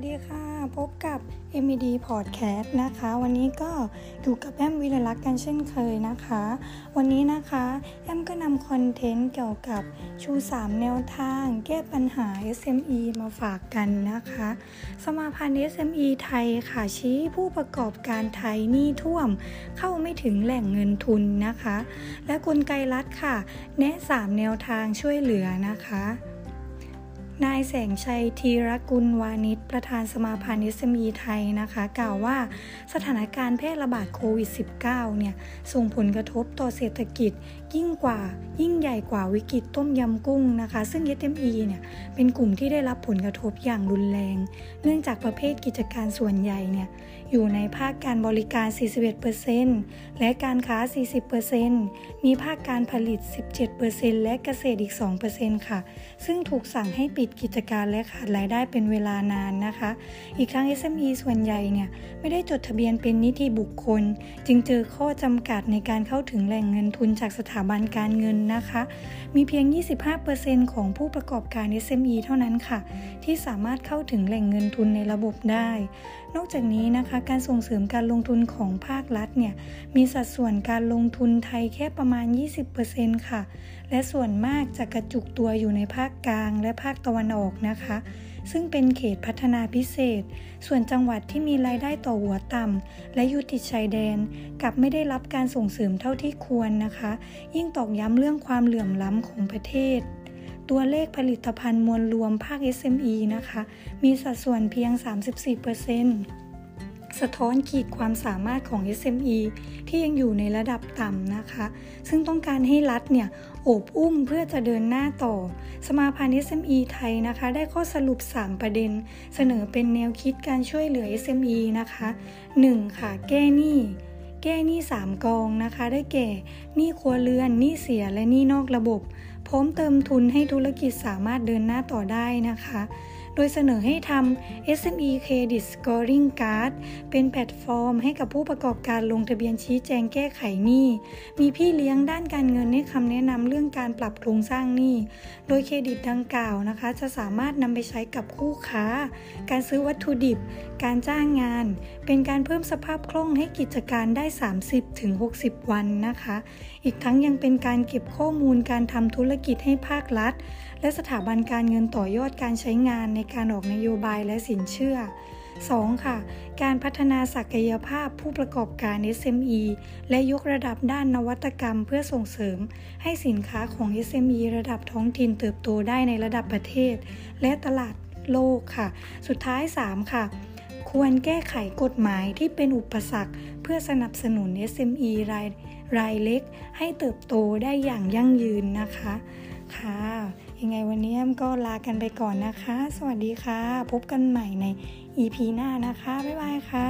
วัสดีค่ะ พบกับ MED Podcast นะคะ วันนี้ก็อยู่กับแอมวิรลักษ์กันเช่นเคยนะคะ วันนี้นะคะแอมก็นำคอนเทนต์เกี่ยวกับชู 3 แนวทาง แก้ปัญหา SME มาฝากกันนะคะ สมาพันธ์ SME ไทยค่ะชี้ผู้ประกอบการไทยหนี้ท่วม เข้าไม่ถึงแหล่งเงินทุนนะคะ และกลไกรัฐค่ะ แนะ 3 แนวทางช่วยเหลือนะคะ นายแสงชัยธีรกุลวานิชประธานสมาพันธ์ SME ไทยนะคะ กล่าวว่าสถานการณ์แพร่ระบาดโควิด -19 เนี่ยส่งผลกระทบต่อเศรษฐกิจ ยิ่งกว่ายิ่งใหญ่กว่าวิกฤตต้มยำกุ้งนะคะ ซึ่ง SME เนี่ยเป็นกลุ่มที่ได้รับผลกระทบอย่างรุนแรง เนื่องจากประเภทกิจการส่วนใหญ่เนี่ยอยู่ในภาคการบริการ 41%และการค้า 40%มีภาคการผลิต 17%และเกษตรอีก 2%ค่ะ ซึ่งถูกสั่งให้ปิดกิจการและขาดรายได้เป็นเวลานานนะคะ อีกครั้ง SME ส่วนใหญ่เนี่ยไม่ได้จดทะเบียนเป็นนิติบุคคล จึงเจอข้อจำกัดในการเข้าถึงแหล่งเงินทุนจากสถาบันการเงินนะคะ มีเพียง 25%ของผู้ประกอบการ SME เท่านั้นค่ะ ที่สามารถเข้าถึงแหล่งเงินทุนในระบบได้ นอกจากนี้นะคะ การส่งเสริมการลงทุนของภาครัฐเนี่ยมีสัดส่วนการลงทุนไทยแค่ประมาณ 20%ค่ะ และส่วนมากจะกระจุกตัวอยู่ในภาคกลาง และภาคตะวันออกนะคะ ซึ่งเป็นเขตพัฒนาพิเศษ ส่วนจังหวัดที่มีรายได้ต่อหัวต่ำและอยู่ติดชายแดนกลับไม่ได้รับการส่งเสริมเท่าที่ควรนะคะ ยิ่งตอกย้ำเรื่องความเหลื่อมล้ำของประเทศตัวเลขผลิตภัณฑ์มวลรวมภาค SME นะคะ มีสัดส่วนเพียง 34%สะท้อนขีดความสามารถของ SME ที่ยังอยู่ในระดับต่ำนะคะ ซึ่งต้องการให้รัฐเนี่ย โอบอุ้มเพื่อจะเดินหน้าต่อ สมาพันธ์ SME ไทยนะคะ ได้ข้อสรุป 3 ประเด็น เสนอเป็นแนวคิดการช่วยเหลือ SME นะคะ 1. ค่ะ แก้หนี้แก้หนี้ 3 กองนะคะ ได้แก่หนี้ครัวเรือนหนี้เสียและหนี้นอกระบบ พร้อมเติมทุนให้ธุรกิจสามารถเดินหน้าต่อได้นะคะ โดยเสนอให้ทำ SME Credit Scoring Card เป็นแพลตฟอร์มให้กับผู้ประกอบการลงทะเบียนชี้แจงแก้ไขหนี้ มีพี่เลี้ยงด้านการเงินให้คำแนะนำเรื่องการปรับโครงสร้างหนี้ โดยเครดิตดังกล่าวนะคะ จะสามารถนำไปใช้กับคู่ค้า การซื้อวัตถุดิบ การจ้างงาน เป็นการเพิ่มสภาพคล่องให้กิจการได้ 30-60 วันนะคะ อีกทั้งยังเป็นการเก็บข้อมูลการทำธุรกิจให้ภาครัฐ และสถาบันการเงินต่อยอดการใช้งานในการออกนโยบายและสินเชื่อ 2. ค่ะ การพัฒนาศักยภาพผู้ประกอบการ SME และยกระดับด้านนวัตกรรมเพื่อส่งเสริม ให้สินค้าของ SME ระดับท้องถิ่นเติบโตได้ในระดับประเทศ และตลาดโลกค่ะ สุดท้าย 3 ค่ะ ควรแก้ไขกฎหมายที่เป็นอุปสรรค พื่อสนับสนุน SME รายรายเล็ก ให้เติบโตได้อย่างยั่งยืนนะคะ ค่ะ ยังไงวันนี้ก็ลากันไปก่อนนะคะ สวัสดีค่ะ พบกันใหม่ใน EP หน้านะคะ บ๊ายบายค่ะ